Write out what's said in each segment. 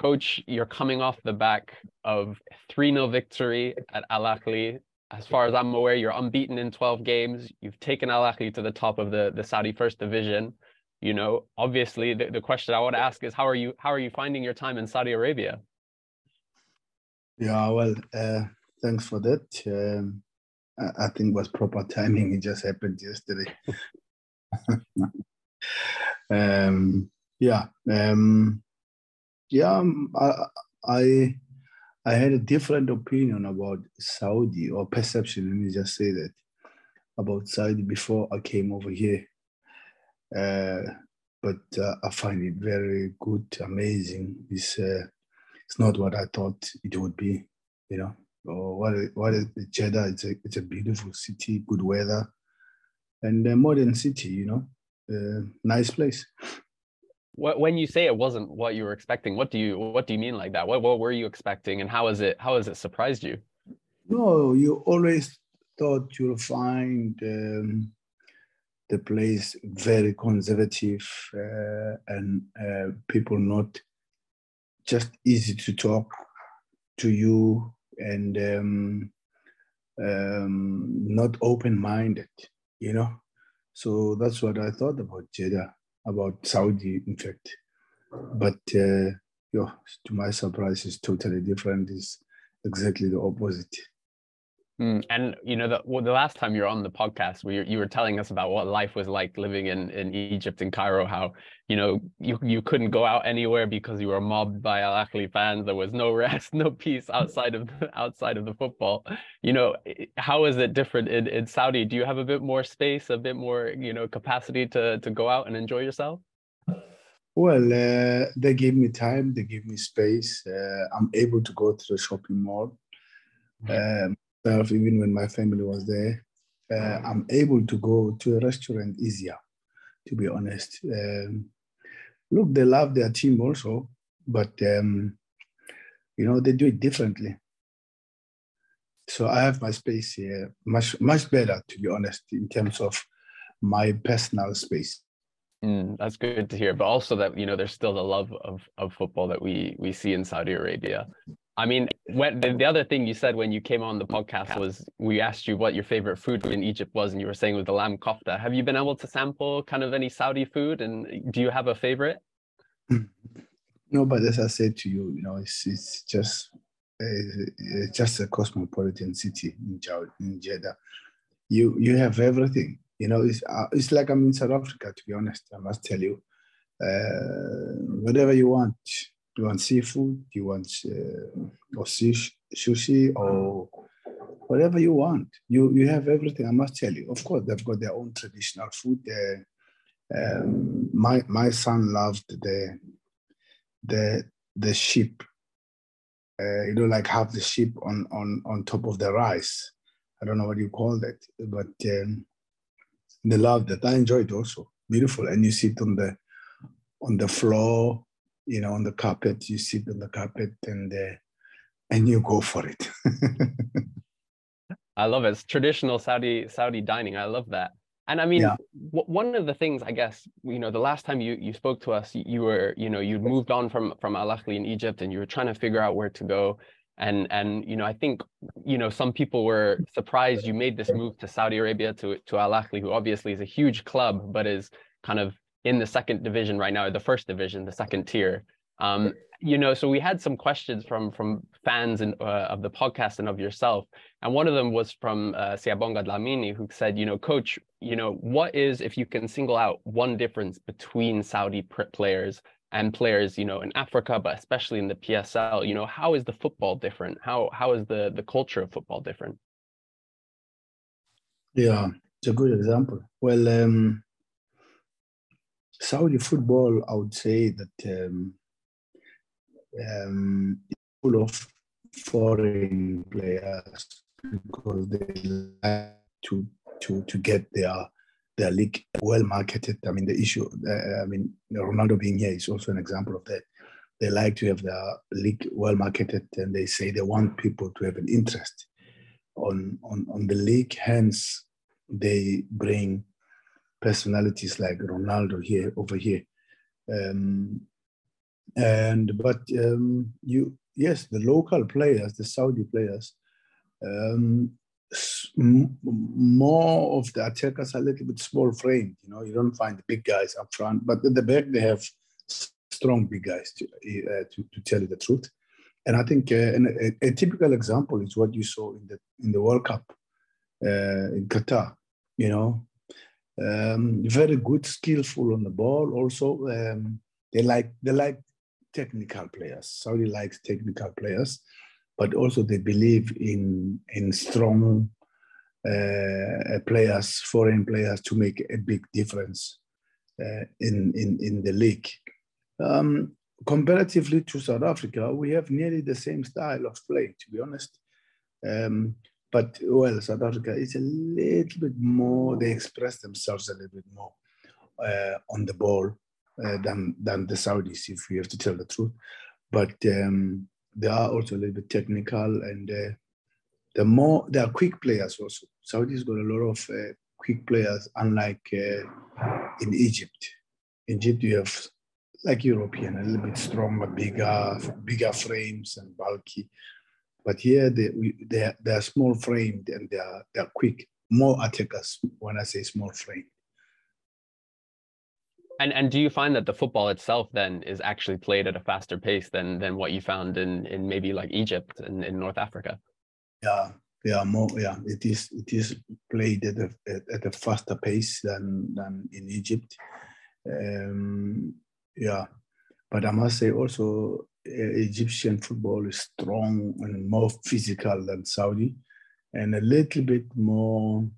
coach, you're coming off the back of 3 0 victory at Al Ahly. As far as I'm aware, you're unbeaten in 12 games. You've taken Al Ahly to the top of the, the Saudi First Division. You know, obviously, the, the question I want to ask is how are you how are you finding your time in Saudi Arabia? Yeah, well, uh, thanks for that. Um, I, I think was proper timing. It just happened yesterday. um, yeah, um, yeah. Um, I, I had a different opinion about Saudi or perception. Let me just say that about Saudi before I came over here. Uh, but uh, I find it very good, amazing. It's uh, it's not what I thought it would be, you know. Or what what is Jeddah? It's a it's a beautiful city, good weather, and a modern city, you know, uh, nice place. When you say it wasn't what you were expecting, what do you what do you mean like that? What what were you expecting, and how is it how has it surprised you? No, you always thought you'll find um, the place very conservative uh, and uh, people not just easy to talk to you and um, um, not open-minded, you know. So that's what I thought about Jeddah, about Saudi, in fact. But uh, to my surprise, it's totally different. It's exactly the opposite. Mm, and you know, the, well, the last time you were on the podcast, where you were telling us about what life was like living in, in Egypt in Cairo, how you know you you couldn't go out anywhere because you were mobbed by Al Ahly fans. There was no rest, no peace outside of the, outside of the football. You know, how is it different in, in Saudi? Do you have a bit more space, a bit more you know capacity to to go out and enjoy yourself? Well, uh, they give me time, they give me space. Uh, I'm able to go to the shopping mall. Mm-hmm. Um, even when my family was there, uh, I'm able to go to a restaurant easier, to be honest. Um, look, they love their team also, but um, you know they do it differently. So I have my space here, much much better, to be honest, in terms of my personal space. Mm, that's good to hear, but also that you know there's still the love of of football that we we see in Saudi Arabia. I mean, when the, the other thing you said when you came on the podcast was we asked you what your favorite food in Egypt was, and you were saying it was the lamb kofta. Have you been able to sample kind of any Saudi food, and do you have a favorite? No, but as I said to you, you know, it's it's just it's just a cosmopolitan city in Jeddah. You you have everything. You know, it's uh, it's like I'm in South Africa. To be honest, I must tell you, uh, whatever you want, you want seafood? Do you want uh, or sushi or whatever you want? You you have everything. I must tell you. Of course, they've got their own traditional food. There. Um, my my son loved the the the sheep. Uh, you know, like have the sheep on on on top of the rice. I don't know what you call that, but um, they loved that. I enjoyed also. Beautiful, and you sit on the on the floor you know, on the carpet, you sit on the carpet and uh, and you go for it. I love it. It's traditional Saudi Saudi dining. I love that. And I mean, yeah. w- one of the things I guess you know, the last time you you spoke to us, you were you know you'd moved on from from Al Ahly in Egypt, and you were trying to figure out where to go. And and you know, I think you know some people were surprised you made this move to Saudi Arabia to to Al Ahly, who obviously is a huge club, but is kind of in the second division right now, or the first division, the second tier. Um, you know, so we had some questions from from fans and uh, of the podcast and of yourself, and one of them was from uh, Siyabonga Dlamini, who said, you know, coach, you know, what is if you can single out one difference between Saudi players and players, you know, in Africa, but especially in the PSL, you know, how is the football different? How how is the the culture of football different? Yeah, it's a good example. Well, um, Saudi football, I would say that um, um, full of foreign players because they like to to to get their their league well marketed. I mean, the issue. Uh, I mean, Ronaldo being here is also an example of that. They like to have their league well marketed, and they say they want people to have an interest on on on the league. Hence, they bring personalities like Ronaldo here over here. Um, And but um, you yes, the local players, the Saudi players, um, more of the attackers are a little bit small framed. You know, you don't find the big guys up front, but at the back they have strong big guys to, uh, to, to tell you the truth. And I think uh, a, a, typical example is what you saw in the in the World Cup uh, in Qatar. You know, um, very good, skillful on the ball. Also, um, they like they like technical players. Saudi likes technical players, but also they believe in in strong uh, players, foreign players, to make a big difference uh, in in in the league. Um, comparatively to South Africa, we have nearly the same style of play, to be honest. Um, but well, South Africa is a little bit more, they express themselves a little bit more uh, on the ball uh, than, than the Saudis, if we have to tell the truth. But um, they are also a little bit technical and uh, the more, they are quick players also. Saudis got a lot of uh, quick players, unlike uh, in Egypt. In Egypt, you have like European, a little bit stronger, bigger, bigger frames and bulky. But here they they they are small framed and they are they are quick, more attackers when I say small frame. And and do you find that the football itself then is actually played at a faster pace than than what you found in in maybe like Egypt and in North Africa? Yeah, yeah, more yeah. It is it is played at a at a faster pace than than in Egypt. Um, yeah, but I must say also Egyptian football is strong and more physical than Saudi, and a little bit more.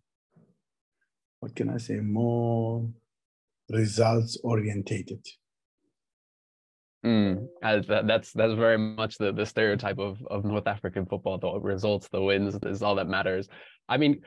What can I say? More results orientated. Mm, that, that's that's very much the, the stereotype of, of North African football. The results, the wins is all that matters. I mean,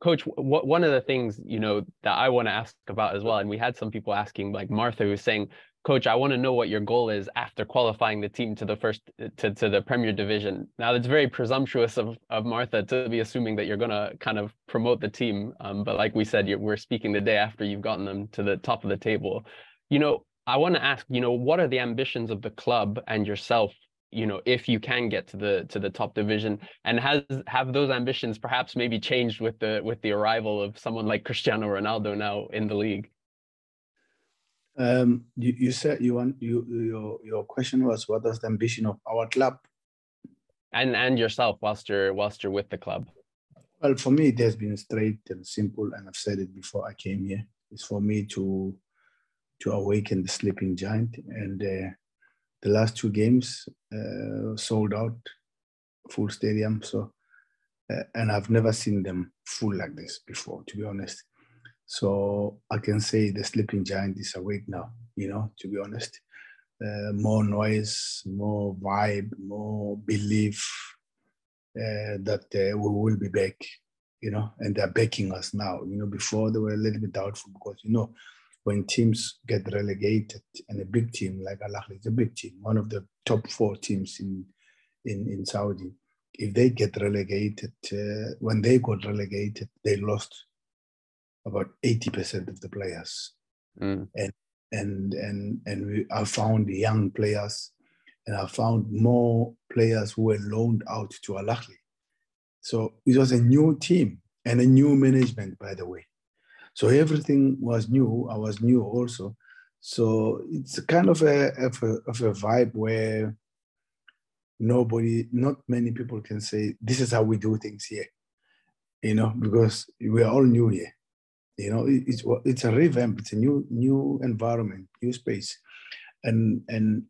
coach what, one of the things you know that i want to ask about as well and we had some people asking like martha who's saying coach i want to know what your goal is after qualifying the team to the first to, to the premier division. Now it's very presumptuous of, of martha to be assuming that you're going to kind of promote the team um, but like we said we're speaking the day after you've gotten them to the top of the table. You know i want to ask you know what are the ambitions of the club and yourself you know if you can get to the to the top division? And has have those ambitions perhaps maybe changed with the with the arrival of someone like cristiano ronaldo now in the league um, you, you said you want you your your question was what is the ambition of our club? And and yourself whilst you're whilst you're with the club. Well for me it has been straight and simple and i've said it before i came here. It's for me to to awaken the sleeping giant and uh, the last two games uh, sold out full stadium so uh, and i've never seen them full like this before to be honest so I can say the sleeping giant is awake now, you know, to be honest. Uh, more noise, more vibe, more belief uh, that uh, we will be back, you know, and they're backing us now. You know, before they were a little bit doubtful because, you know, when teams get relegated and a big team like Al Ahly is a big team, one of the top four teams in, in, in Saudi, if they get relegated, uh, when they got relegated, they lost about 80% of the players. Mm. And and and and we, I found young players and I found more players who were loaned out to Al Ahly. So it was a new team and a new management, by the way. So everything was new. I was new also. So it's kind of a, of a, of a vibe where nobody, not many people can say, this is how we do things here, you know, because we are all new here. You know, it's it's a revamp. Eh? It's a new new environment, new space, and and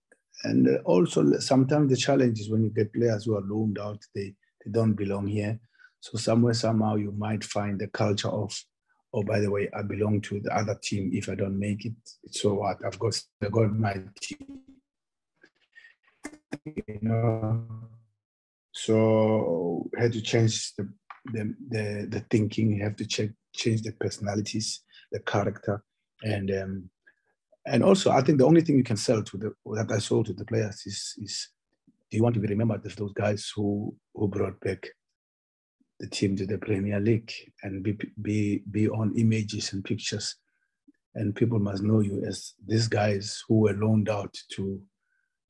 and uh, also sometimes the challenge is when you get players who are loaned out, they they don't belong here. So somewhere somehow you might find the culture of, oh by the way, I belong to the other team. If I don't make it, so what? I've got I got my team. You know, so had to change the the the, the thinking. You have to check change their personalities, their character, and um, and also I think the only thing you can sell to the that I sold to the players is is do you want to be remembered as those guys who who brought back the team to the Premier League and be be be on images and pictures, and people must know you as these guys who were loaned out to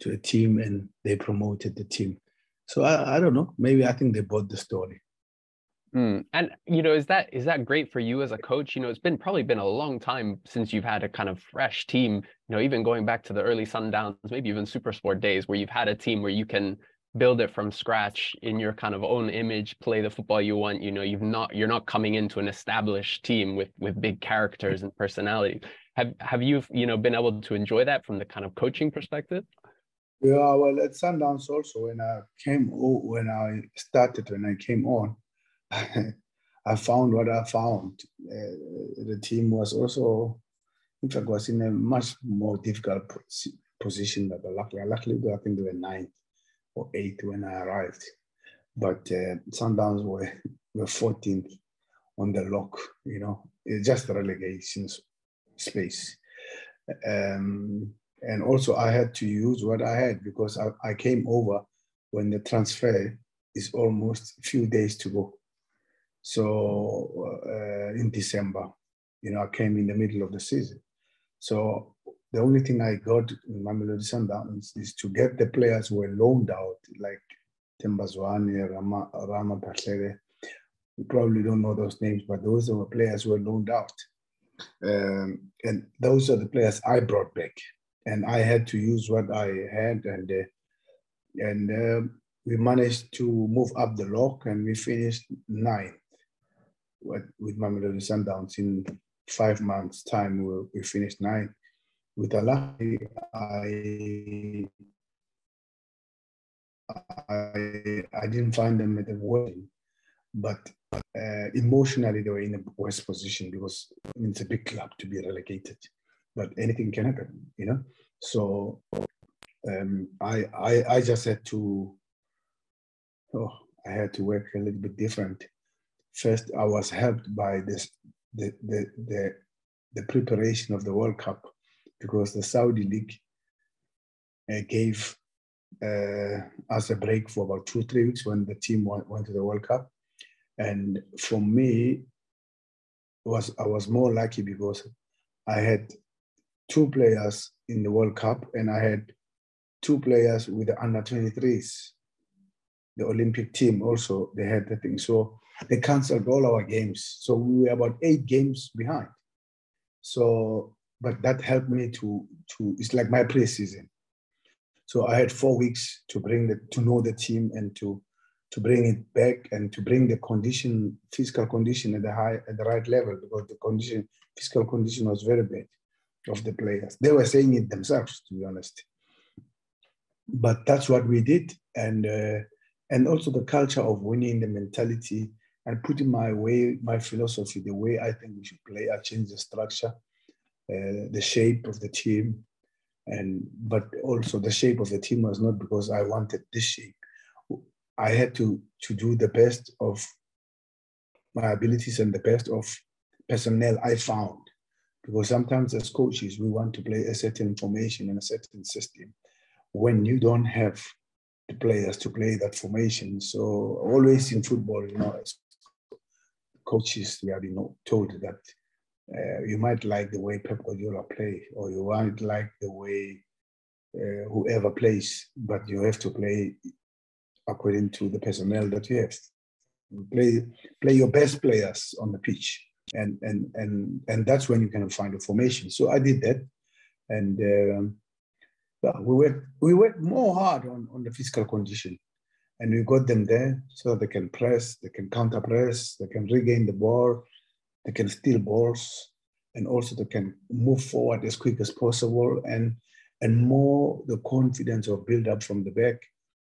to a team and they promoted the team. So I, I don't know. Maybe I think they bought the story. Mm. And you know, is that is that great for you as a coach? You know, it's been probably been a long time since you've had a kind of fresh team. You know, even going back to the early Sundowns, maybe even Super Sport days, where you've had a team where you can build it from scratch in your kind of own image, play the football you want. You know, you've not you're not coming into an established team with with big characters and personality. Have have you you know been able to enjoy that from the kind of coaching perspective? Yeah, well, at Sundowns also when I came when I started when I came on I found what I found. Uh, the team was also, in fact, was in a much more difficult position than the luckily. Luckily, I think they were ninth or eighth when I arrived. But uh, Sundowns were, were 14th on the log, you know, it's just the relegation space. Um, and also I had to use what I had because I, I came over when the transfer is almost a few days to go. So uh, in December, you know, I came in the middle of the season. So the only thing I got in my Mamelodi Sundowns is to get the players who were loaned out, like Tembazwane, Rama, Rama Pachere. You probably don't know those names, but those the players who were loaned out. Um, and those are the players I brought back. And I had to use what I had, and uh, and uh, we managed to move up the log, and we finished ninth with, Mamelodi Sundowns in five months' time. We, we finished ninth. With Al Ahly, I, I, I didn't find them at the wedding, but uh, emotionally they were in a worse position because it's a big club to be relegated, but anything can happen, you know. So um, I, I, I just had to, oh, I had to work a little bit different first I was helped by this the the the, the preparation of the World Cup because the Saudi League uh, gave uh, us a break for about two three weeks when the team went, went to the World Cup, and for me was I was more lucky because I had two players in the World Cup and I had two players with the under 23s. The Olympic team also they had the thing. So they canceled all our games. So we were about eight games behind. So, but that helped me to to it's like my preseason. So I had four weeks to bring the to know the team and to to bring it back and to bring the condition, physical condition at the high at the right level because the condition, physical condition was very bad of the players. They were saying it themselves, to be honest. But that's what we did, and uh, and also the culture of winning, the mentality, and putting my way, my philosophy, the way I think we should play. I changed the structure, uh, the shape of the team, and but also the shape of the team was not because I wanted this shape. I had to to do the best of my abilities and the best of personnel I found. Because sometimes as coaches, we want to play a certain formation and a certain system. When you don't have the players to play that formation. So always in football, you know, coaches we have been told that uh, you might like the way Pep Guardiola play, or you might like the way uh, whoever plays, but you have to play according to the personnel that you have. Play play your best players on the pitch, and and and and that's when you can find a formation. So I did that, and um, we worked we worked more hard on on the physical condition and we got them there so they can press, they can counter press, they can regain the ball, they can steal balls, and also they can move forward as quick as possible and and more the confidence of build up from the back,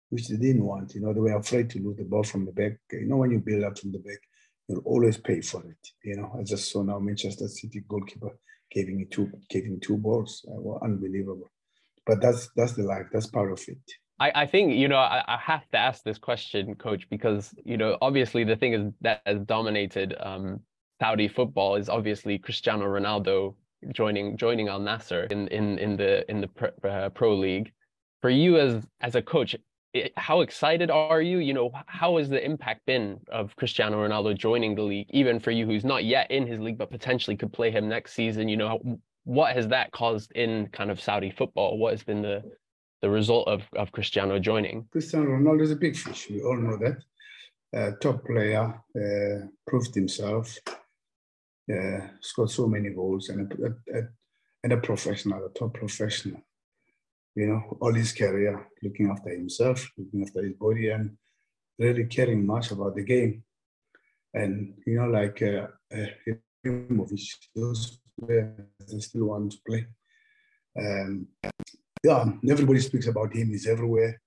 which they didn't want. You know, they were afraid to lose the ball from the back. You know, when you build up from the back, you'll always pay for it. You know, I just saw now Manchester City goalkeeper giving two giving two balls. Uh, well, unbelievable. But that's that's the life. That's part of it. I, I think you know I, I have to ask this question, Coach, because you know obviously the thing is that has dominated um, Saudi football is obviously Cristiano Ronaldo joining joining Al Nassr in in in the in the pro, uh, pro league. For you as as a coach, it, how excited are you? You know, how has the impact been of Cristiano Ronaldo joining the league, even for you who's not yet in his league but potentially could play him next season? You know, what has that caused in kind of Saudi football? What has been the the result of, of Cristiano joining. Cristiano Ronaldo is a big fish. We all know that. Uh, top player, uh, proved himself, uh, scored so many goals, and a, a, and a professional, a top professional. You know, all his career, looking after himself, looking after his body, and really caring much about the game. And you know, like uh, uh, those players still want to play. Um, yeah, everybody speaks about him. He's everywhere.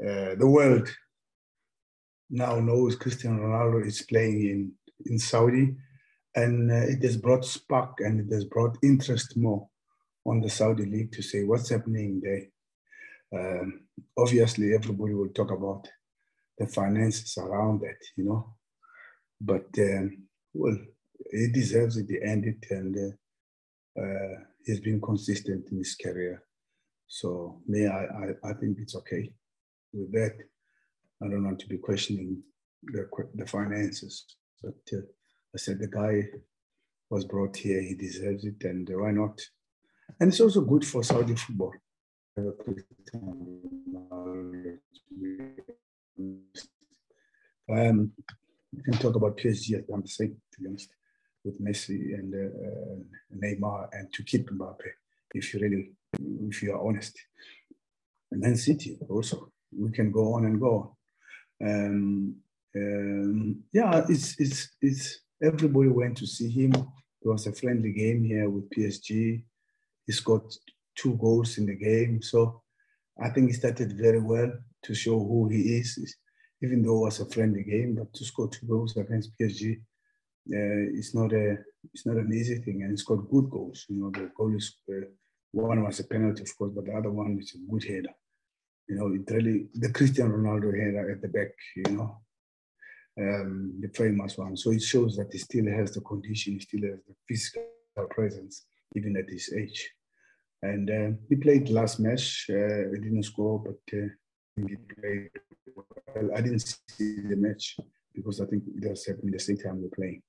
Uh, the world now knows Cristiano Ronaldo is playing in, in Saudi, and uh, it has brought spark and it has brought interest more on the Saudi league to say what's happening there. Um, obviously, everybody will talk about the finances around that, you know, but um, well, he deserves it. He earned it, and uh, uh, he's been consistent in his career. So me, I, I, I think it's okay with that. I don't want to be questioning the, the finances, but uh, I said the guy was brought here, he deserves it, and why not? And it's also good for Saudi football. Um, we can talk about PSG, I'm the same, to be honest, with Messi and uh, Neymar, and to keep Mbappe, if you really, if you are honest. And then City also, we can go on and go on. Um, um, yeah, it's, it's, it's, everybody went to see him. It was a friendly game here with PSG. He scored two goals in the game. So I think he started very well to show who he is, even though it was a friendly game, but to score two goals against PSG, uh, it's not a it's not an easy thing, and he scored good goals. You know, the goal is uh, one was a penalty, of course, but the other one is a good header. You know, it really the Cristiano Ronaldo header at the back. You know, um, the famous one. So it shows that he still has the condition, he still has the physical presence, even at his age. And uh, he played last match. Uh, he didn't score, but uh, he played well. I didn't see the match because I think it was happening the same time we're playing.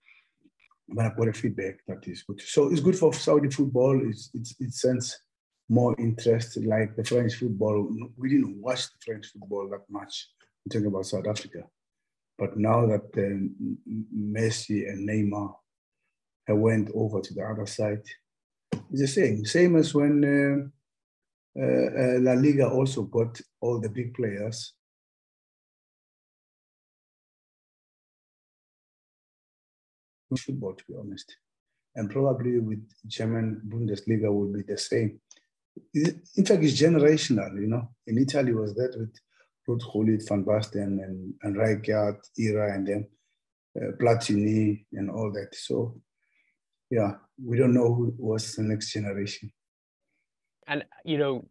But I got a feedback that is good. So it's good for Saudi football. It's, it's, it sends more interest, like the French football. We didn't watch the French football that much. I'm talking about South Africa. But now that Messi and Neymar have went over to the other side, it's the same. Same as when uh, uh, La Liga also got all the big players. Football, to be honest, and probably with German Bundesliga will be the same. In fact, it's generational. You know, in Italy was that with Ruud Gullit, Van Basten, and, and era, and then uh, Platini, and all that. So, yeah, we don't know who was the next generation. And you know,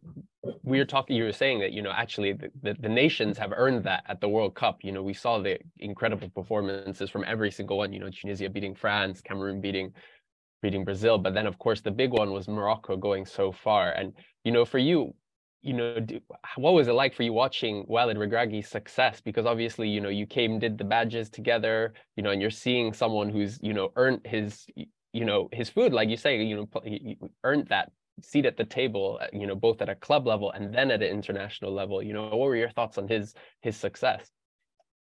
we were talking. You were saying that you know actually the, the, the, nations have earned that at the World Cup. You know, we saw the incredible performances from every single one. You know, Tunisia beating France, Cameroon beating beating Brazil, but then of course the big one was Morocco going so far. And you know, for you, you know, do, what was it like for you watching Walid Regragui's success? Because obviously, you know, you came, did the badges together, you know, and you're seeing someone who's, you know, earned his, you know, his food, like you say, you know, earned that seat at the table, uh, you know, both at a club level and then at an international level. You know, what were your thoughts on his his success?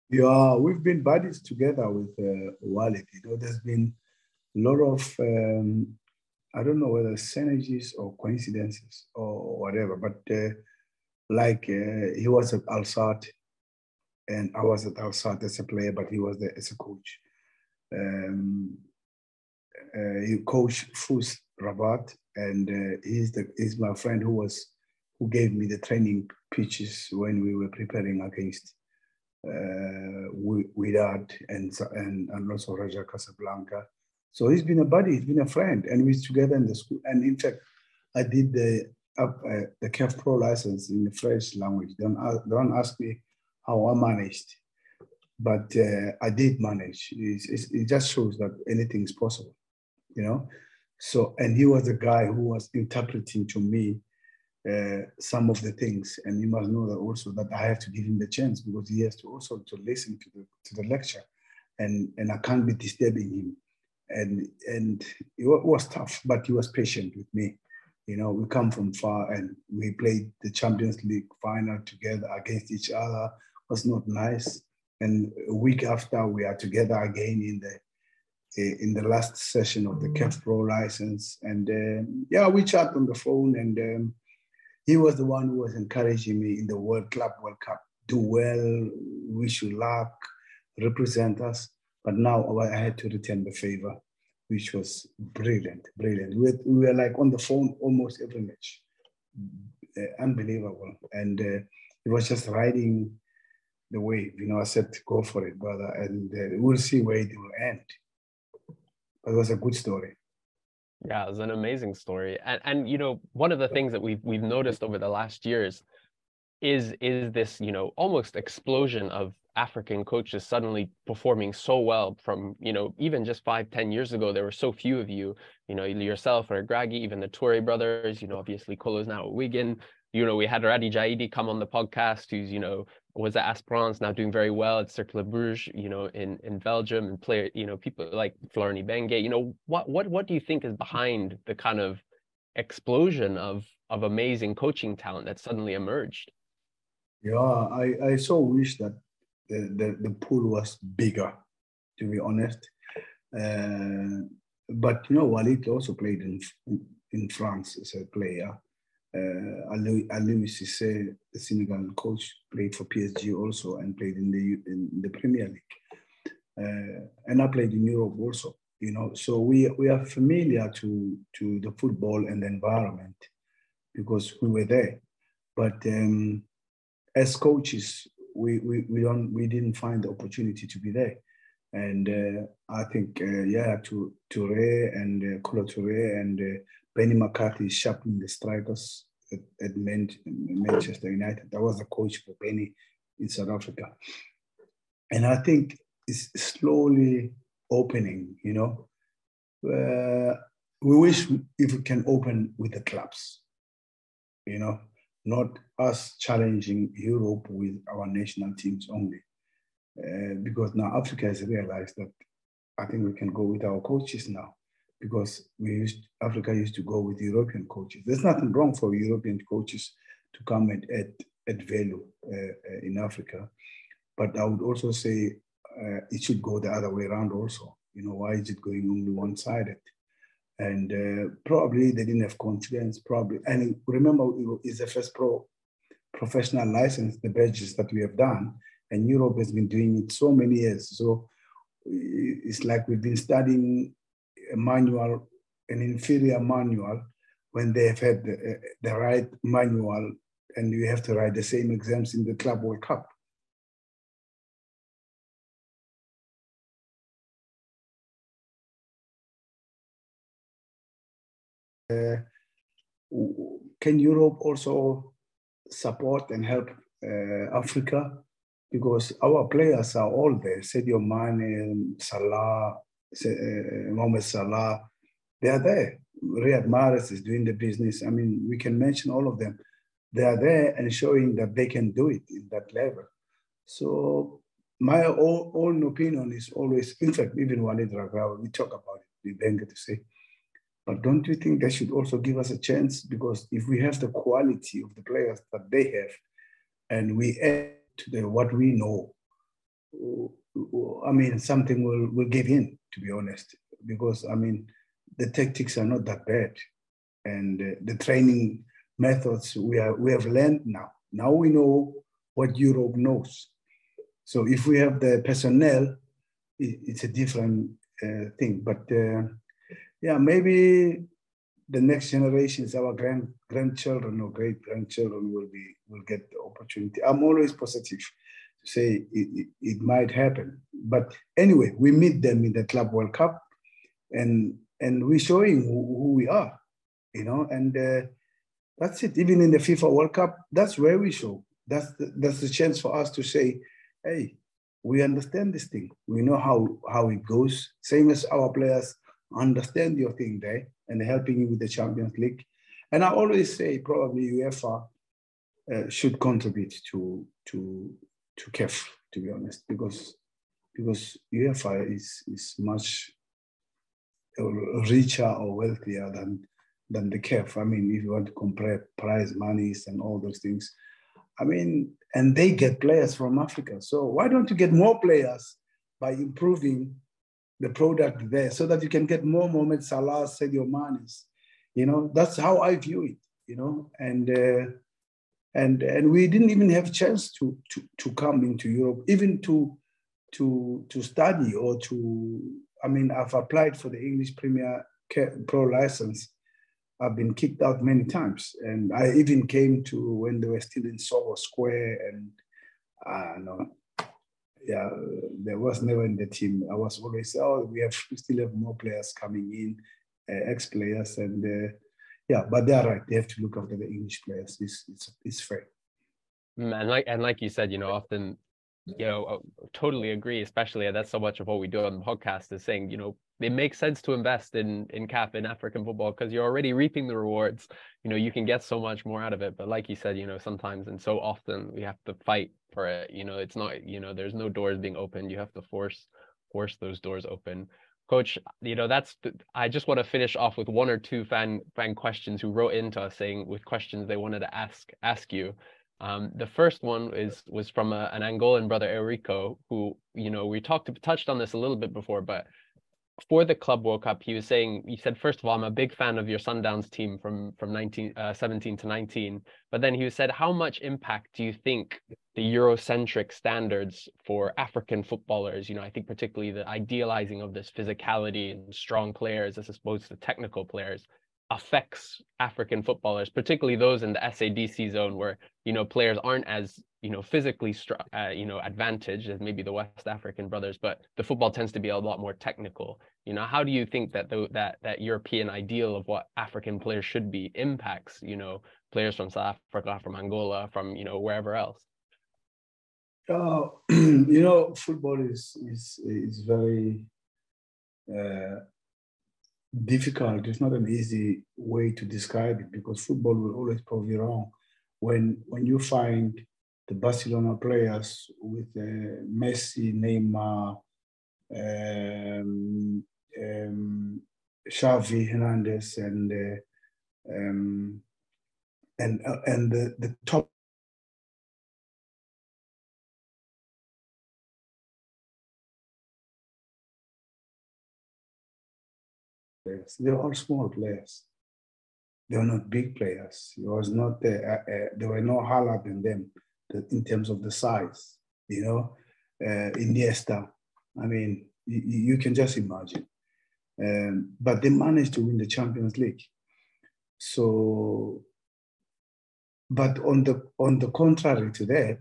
Yeah, we've been buddies together with uh, Walid. You know, there's been a lot of um, I don't know whether synergies or coincidences or whatever, but uh, like uh, he was at Al Sadd and I was at Al Sadd as a player, but he was there as a coach. Um, uh, he coached Rabat, and uh, he's the he's my friend who was who gave me the training pitches when we were preparing against uh, Wydad and and and also Raja Casablanca so he's been a buddy, he's been a friend, and we're together in the school. And in fact, I did the uh, the CAF Pro license in the French language. Don't don't ask me how I managed, but uh, I did manage. It's, it's, it just shows that anything is possible, you know. So, and he was the guy who was interpreting to me uh, some of the things, and you must know that also that I have to give him the chance because he has to also to listen to the to the lecture, and and I can't be disturbing him and and it was tough, but he was patient with me, You know, we come from far and we played the Champions League final together against each other. It was not nice. And a week after, we are together again in the in the last session of the CAF Pro license. And um, yeah, we chat on the phone, and um, he was the one who was encouraging me in the World Club World Cup. Do well, wish you luck, represent us. But now I had to return the favor which was brilliant, brilliant. We, we were like on the phone almost every match. Uh, unbelievable. And uh, it was just riding the wave. You know, I said, go for it, brother. And uh, we'll see where it will end. But it was a good story. Yeah, it was an amazing story. And, and you know, one of the things that we've, we've noticed over the last years is is this you know almost explosion of African coaches suddenly performing so well from, you know, even just five, ten years ago, there were so few of you, you know, yourself or Gragi, even the Toure brothers, you know, obviously Kolo's now at Wigan. You know, we had Radhi Jaidi come on the podcast, who's, you know, was at Esperance, now doing very well at Cercle Bruges, you know, in, in Belgium and play, you know, people like Florent Ibenge, you know, what, what, what do you think is behind the kind of explosion of, of amazing coaching talent that suddenly emerged? Yeah, I, I so wish that the, the, the pool was bigger, to be honest. Uh, but you know, Walid also played in in France as a player. Uh, Aliou Cissé, the Senegal coach, played for PSG also and played in the in the Premier League. Uh, and I played in Europe also. You know, so we we are familiar to to the football and the environment because we were there. But um, as coaches, we, we, we don't we didn't find the opportunity to be there. And uh, I think uh, yeah, to Toure and uh, Toure and uh, Benny McCarthy sharpening the strikers at, at Manchester United. That was the coach for Benny in South Africa. And I think it's slowly opening, you know. Uh, we wish if we can open with the clubs, you know, not us challenging Europe with our national teams only. Uh, because now Africa has realized that I think we can go with our coaches now because we used Africa used to go with European coaches. There's nothing wrong for European coaches to come and add, add value uh, uh, in Africa, but I would also say uh, it should go the other way around also. You know, why is it going only one-sided? And uh, probably they didn't have confidence. Probably, and remember, it's the first pro professional license, the badges that we have done, and Europe has been doing it so many years. So it's like we've been studying a manual, an inferior manual, when they have had the, the right manual, and you have to write the same exams in the Club World Cup. Can Europe also support and help uh, Africa? Because our players are all there. Sadio Mane, Salah, uh, Mohamed Salah, they are there. Riyad Mahrez is doing the business. I mean, we can mention all of them. They are there and showing that they can do it in that level. So my own, opinion is always, in fact, even Walid Regragui, we talk about it, we bang to say, but don't you think they should also give us a chance? Because if we have the quality of the players that they have, and we add to the, what we know, I mean, something will, will give in, to be honest. Because, I mean, the tactics are not that bad. And uh, the training methods we, are, we have learned now. Now we know what Europe knows. So if we have the personnel, it, it's a different uh, thing. But uh, yeah, maybe the next generations, our grand grandchildren or great grandchildren will be will get the opportunity. I'm always positive to say it, it, it, might happen. But anyway, we meet them in the Club World Cup, and and we're showing who, who we are, you know, and uh, that's it. Even in the FIFA World Cup, that's where we show. That's the, that's the chance for us to say, hey, we understand this thing. We know how how it goes. Same as our players understand your thing there and helping you with the Champions League. And I always say probably UEFA uh, should contribute to to to CAF, to be honest, because because UEFA is is much richer or wealthier than than the CAF. I mean, if you want to compare prize monies and all those things, I mean, and they get players from Africa. So why don't you get more players by improving the product there so that you can get more Mohamed Salah, Sadio Mane's. You know, that's how I view it, you know, and uh, and and we didn't even have chance to, to to come into Europe, even to to to study or to I mean, I've applied for the English Premier Pro license. I've been kicked out many times, and I even came to when they were still in Soho Square, and I uh, know, yeah, there was never in the team. I was always, oh, we have we still have more players coming in, uh, ex players, and uh, yeah, but they're right. They have to look after the English players. It's it's it's fair. Mm, and like and like you said, you know, often you know, uh, totally agree. Especially that's so much of what we do on the podcast is saying, you know, it makes sense to invest in in cap in African football because you're already reaping the rewards. You know, you can get so much more out of it. But like you said, you know, sometimes and so often we have to fight for it. You know, it's not, you know, there's no doors being opened. You have to force force those doors open. Coach, you know, that's I just want to finish off with one or two fan fan questions who wrote into us saying with questions they wanted to ask ask you. Um, the first one is was from a, an Angolan brother, Eurico, who you know we talked touched on this a little bit before, but for the Club World Cup, he was saying he said first of all, I'm a big fan of your Sundowns team from from 19 uh, 17 to 19, but then he said, how much impact do you think the Eurocentric standards for African footballers? You know, I think particularly the idealizing of this physicality and strong players as opposed to technical players affects African footballers, particularly those in the SADC zone where, you know, players aren't as, you know, physically, uh, you know, advantaged as maybe the West African brothers, but the football tends to be a lot more technical. You know, how do you think that the, that that European ideal of what African players should be impacts, you know, players from South Africa, from Angola, from, you know, wherever else? Uh, you know, football is is is very uh, difficult. It's not an easy way to describe it because football will always prove you wrong. When when you find the Barcelona players with uh, Messi, Neymar, um, um, Xavi Hernandez, and uh, um, and uh, and the, the top players. They were all small players. They were not big players. It was not uh, uh, there were no Haaland in them in terms of the size. You know, uh, Iniesta. I mean, you, you can just imagine. Um, but they managed to win the Champions League. So, but on the on the contrary to that,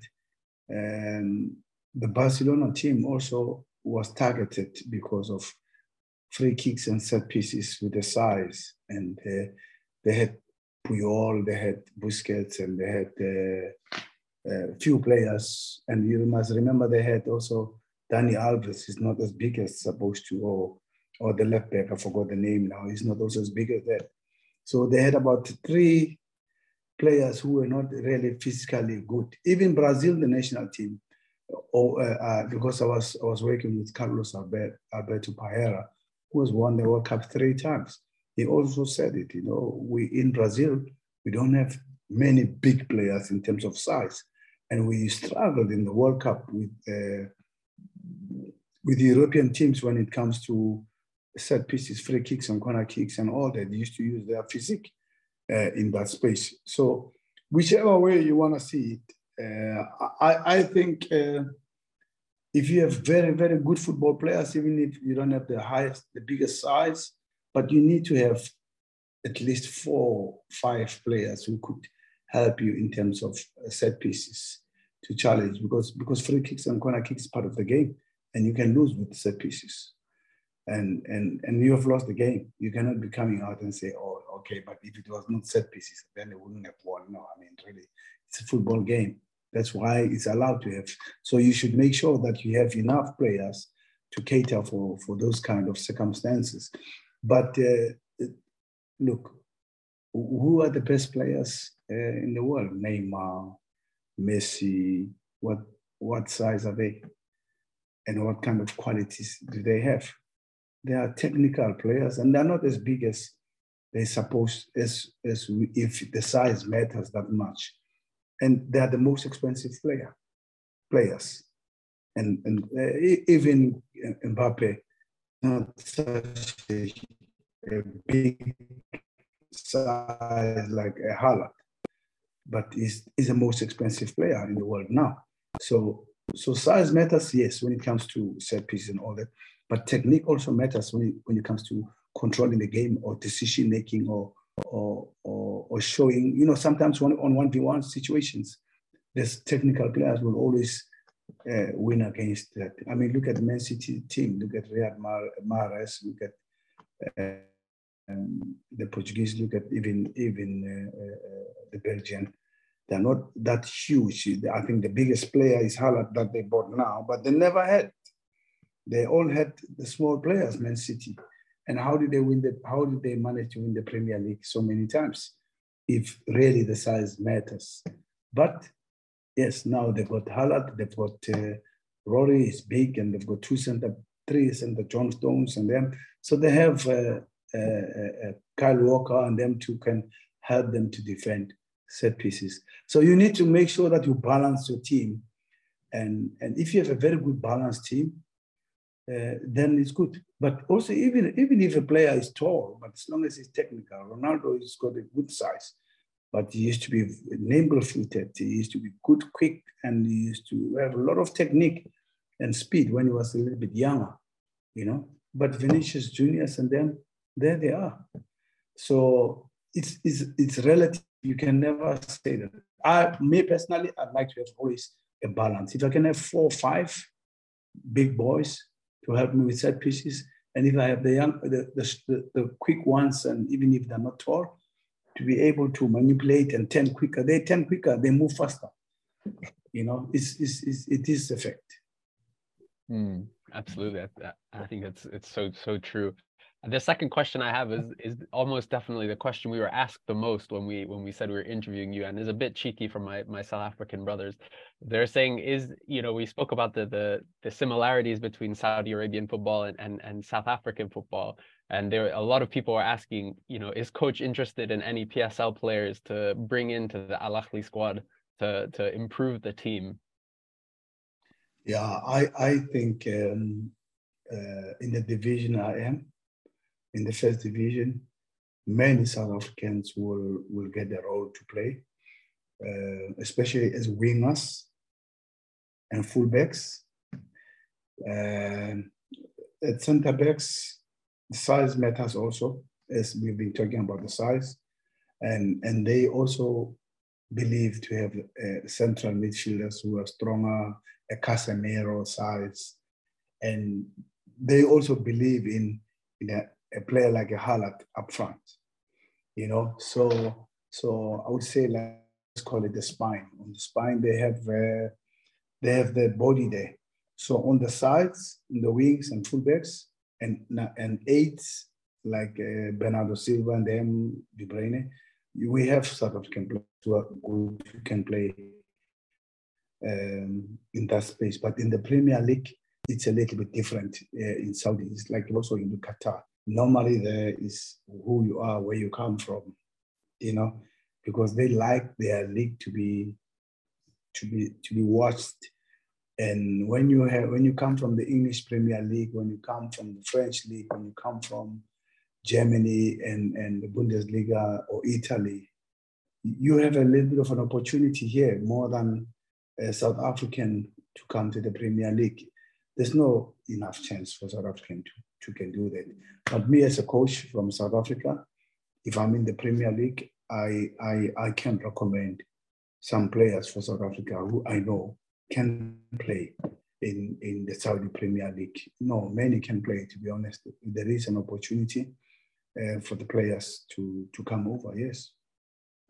um, the Barcelona team also was targeted because of free kicks and set pieces with the size. And uh, they had Puyol, they had Busquets, and they had a uh, uh, few players. And you must remember they had also Dani Alves. He's not as big as supposed to, or or the left back. I forgot the name now. He's not also as big as that. So they had about three players who were not really physically good. Even Brazil, the national team, or, uh, uh, because I was I was working with Carlos Alberto Parreira, who has won the World Cup three times. He also said it, you know, we in Brazil, we don't have many big players in terms of size. And we struggled in the World Cup with, uh, with European teams when it comes to set pieces, free kicks and corner kicks and all that. They used to use their physique uh, in that space. So whichever way you want to see it, uh, I, I think uh, if you have very, very good football players, even if you don't have the highest, the biggest size, but you need to have at least four, five players who could help you in terms of uh, set pieces to challenge. Because because free kicks and corner kicks is part of the game and you can lose with set pieces. And and and you have lost the game. You cannot be coming out and say oh okay but if it was not set pieces then they wouldn't have won. No i mean really it's a football game that's why it's allowed to have. So you should make sure that you have enough players to cater for, for those kind of circumstances. But uh, look, who are the best players uh, in the world? Neymar, Messi, what, what size are they? And what kind of qualities do they have? They are technical players and they're not as big as they suppose as as we, if the size matters that much, and they are the most expensive player players, and and uh, even Mbappe, not such a, a big size like a Haaland, but is is the most expensive player in the world now. So so size matters, yes, when it comes to set pieces and all that, but technique also matters when it, when it comes to controlling the game or decision making or or, or, or showing. You know, sometimes on one v one situations, there's technical players will always uh, win against that. I mean, look at the Man City team. Look at Riyad Mahrez. Look at uh, um, the Portuguese. Look at even even uh, uh, the Belgian. They're not that huge. I think the biggest player is Haaland that they bought now, but they never had. They all had the small players, Man City. And how did they win the? How did they manage to win the Premier League so many times? If really the size matters, but yes, now they've got Haaland, they've got uh, Rodri is big, and they've got two center, three center John Stones, and them. So they have uh, uh, uh, uh, Kyle Walker, and them two can help them to defend set pieces. So you need to make sure that you balance your team, and and if you have a very good balanced team, uh, then it's good. But also, even even if a player is tall, but as long as he's technical, Ronaldo has got a good size, but he used to be nimble-footed. He used to be good, quick, and he used to have a lot of technique and speed when he was a little bit younger, you know. But Vinicius Juniors and them, there they are. So it's it's it's relative. You can never say that. I, me personally, I'd like to have always a balance. If I can have four or five big boys to help me with set pieces. And if I have the young, the, the, the quick ones, and even if they're not tall, to be able to manipulate and turn quicker. They turn quicker, they move faster. You know, it's, it's, it's it is effect. Mm, absolutely. I, I think that's it's so so true. The second question I have is is almost definitely the question we were asked the most when we when we said we were interviewing you, and is a bit cheeky from my my South African brothers. They're saying is you know we spoke about the the the similarities between Saudi Arabian football and and, and South African football, and there a lot of people are asking you know is coach interested in any PSL players to bring into the Al Ahly squad to to improve the team. Yeah, I I think um, uh, in the division I am in the first division, many South Africans will, will get a role to play, uh, especially as wingers and fullbacks. Uh, at center backs, size matters also, as we've been talking about the size. And, and they also believe to have uh, central midfielders who are stronger, a Casemiro size. And they also believe in, in a a player like a Haaland up front. You know, so so I would say like, let's call it the spine. On the spine, they have uh, they have the body there. So on the sides, in the wings and fullbacks, and and eights like uh, Bernardo Silva and them, De Bruyne, we have South African players who good, who can play um, in that space. But in the Premier League, it's a little bit different uh, in Saudi. It's like also in the Qatar normally there is who you are, where you come from, you know, because they like their league to be to be to be watched. And when you have when you come from the English Premier League, when you come from the French league, when you come from Germany and, and the Bundesliga or Italy, you have a little bit of an opportunity here more than a South African to come to the Premier League. There's no enough chance for South African to you can do that. But me as a coach from South Africa, if I'm in the Premier League, I, I, I can recommend some players for South Africa who I know can play in, in the Saudi Premier League. No, many can play, to be honest. There is an opportunity uh, for the players to, to come over, yes.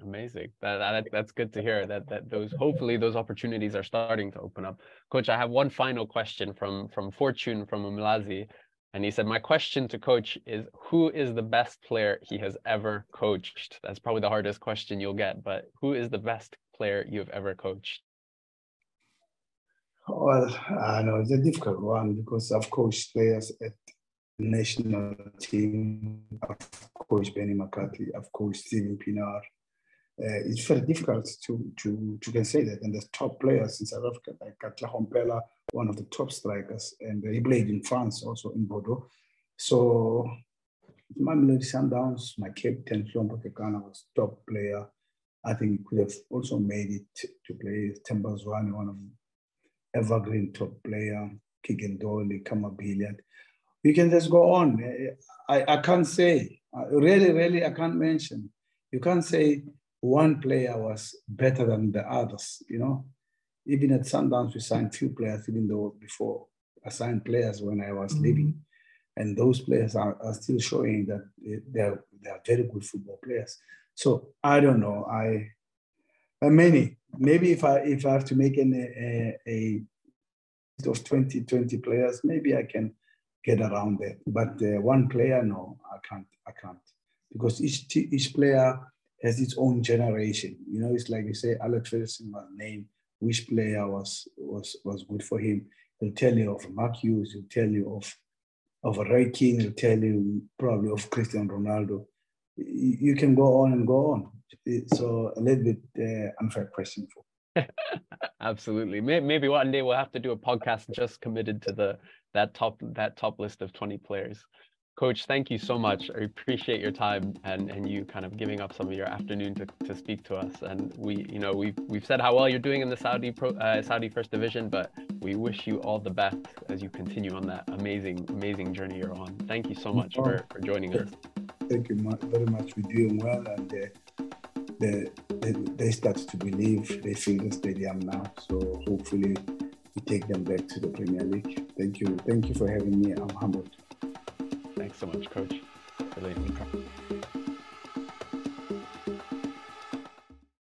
Amazing. That, that that's good to hear. That that those hopefully those opportunities are starting to open up. Coach, I have one final question from from Fortune from Umlazi. And he said, My question to coach is who is the best player he has ever coached? That's probably the hardest question you'll get, but who is the best player you've ever coached? Well, I know it's a difficult one because I've coached players at national team. I've coached Benny McCarthy. I've coached Steven Pienaar. Uh, it's very difficult to to to say that. And the top players in South Africa, like Katlego Mphela, one of the top strikers, and he played in France also in Bordeaux. So my Mamelodi Sundowns, my captain Hlompo Kekana was top player. I think he could have also made it to play Themba Zwane, one of evergreen top player, Keegan Dolly, Khama Billiat. You can just go on. I, I can't say, really, really, I can't mention. You can't say one player was better than the others, you know. Even at Sundowns, we signed few players, even though before I signed players when I was mm-hmm. leaving. And those players are, are still showing that they're, they're very good football players. So I don't know. I uh, many maybe if I if I have to make an, a, a of 20 20 players, maybe I can get around that. But uh, one player, no, I can't. I can't because each each player has its own generation. You know, it's like you say, Alex Ferguson was named which player was was was good for him. He'll tell you of Mark Hughes. He'll tell you of of Roy Keane. He'll tell you probably of Cristiano Ronaldo you can go on and go on. So a little bit uh, unfair question for. Absolutely. Maybe one day we'll have to do a podcast just committed to the that top that top list of 20 players. Coach, thank you so much. I appreciate your time and, and you kind of giving up some of your afternoon to, to speak to us. And we, you know, we've we've said how well you're doing in the Saudi Pro, uh, Saudi First Division, but we wish you all the best as you continue on that amazing amazing journey you're on. Thank you so much for, for joining us thank you very much. We're doing well, and uh, they, they, they start to believe they fill the stadium now. So hopefully, we take them back to the Premier League. Thank you. Thank you for having me. I'm humbled. Thanks so much, Coach.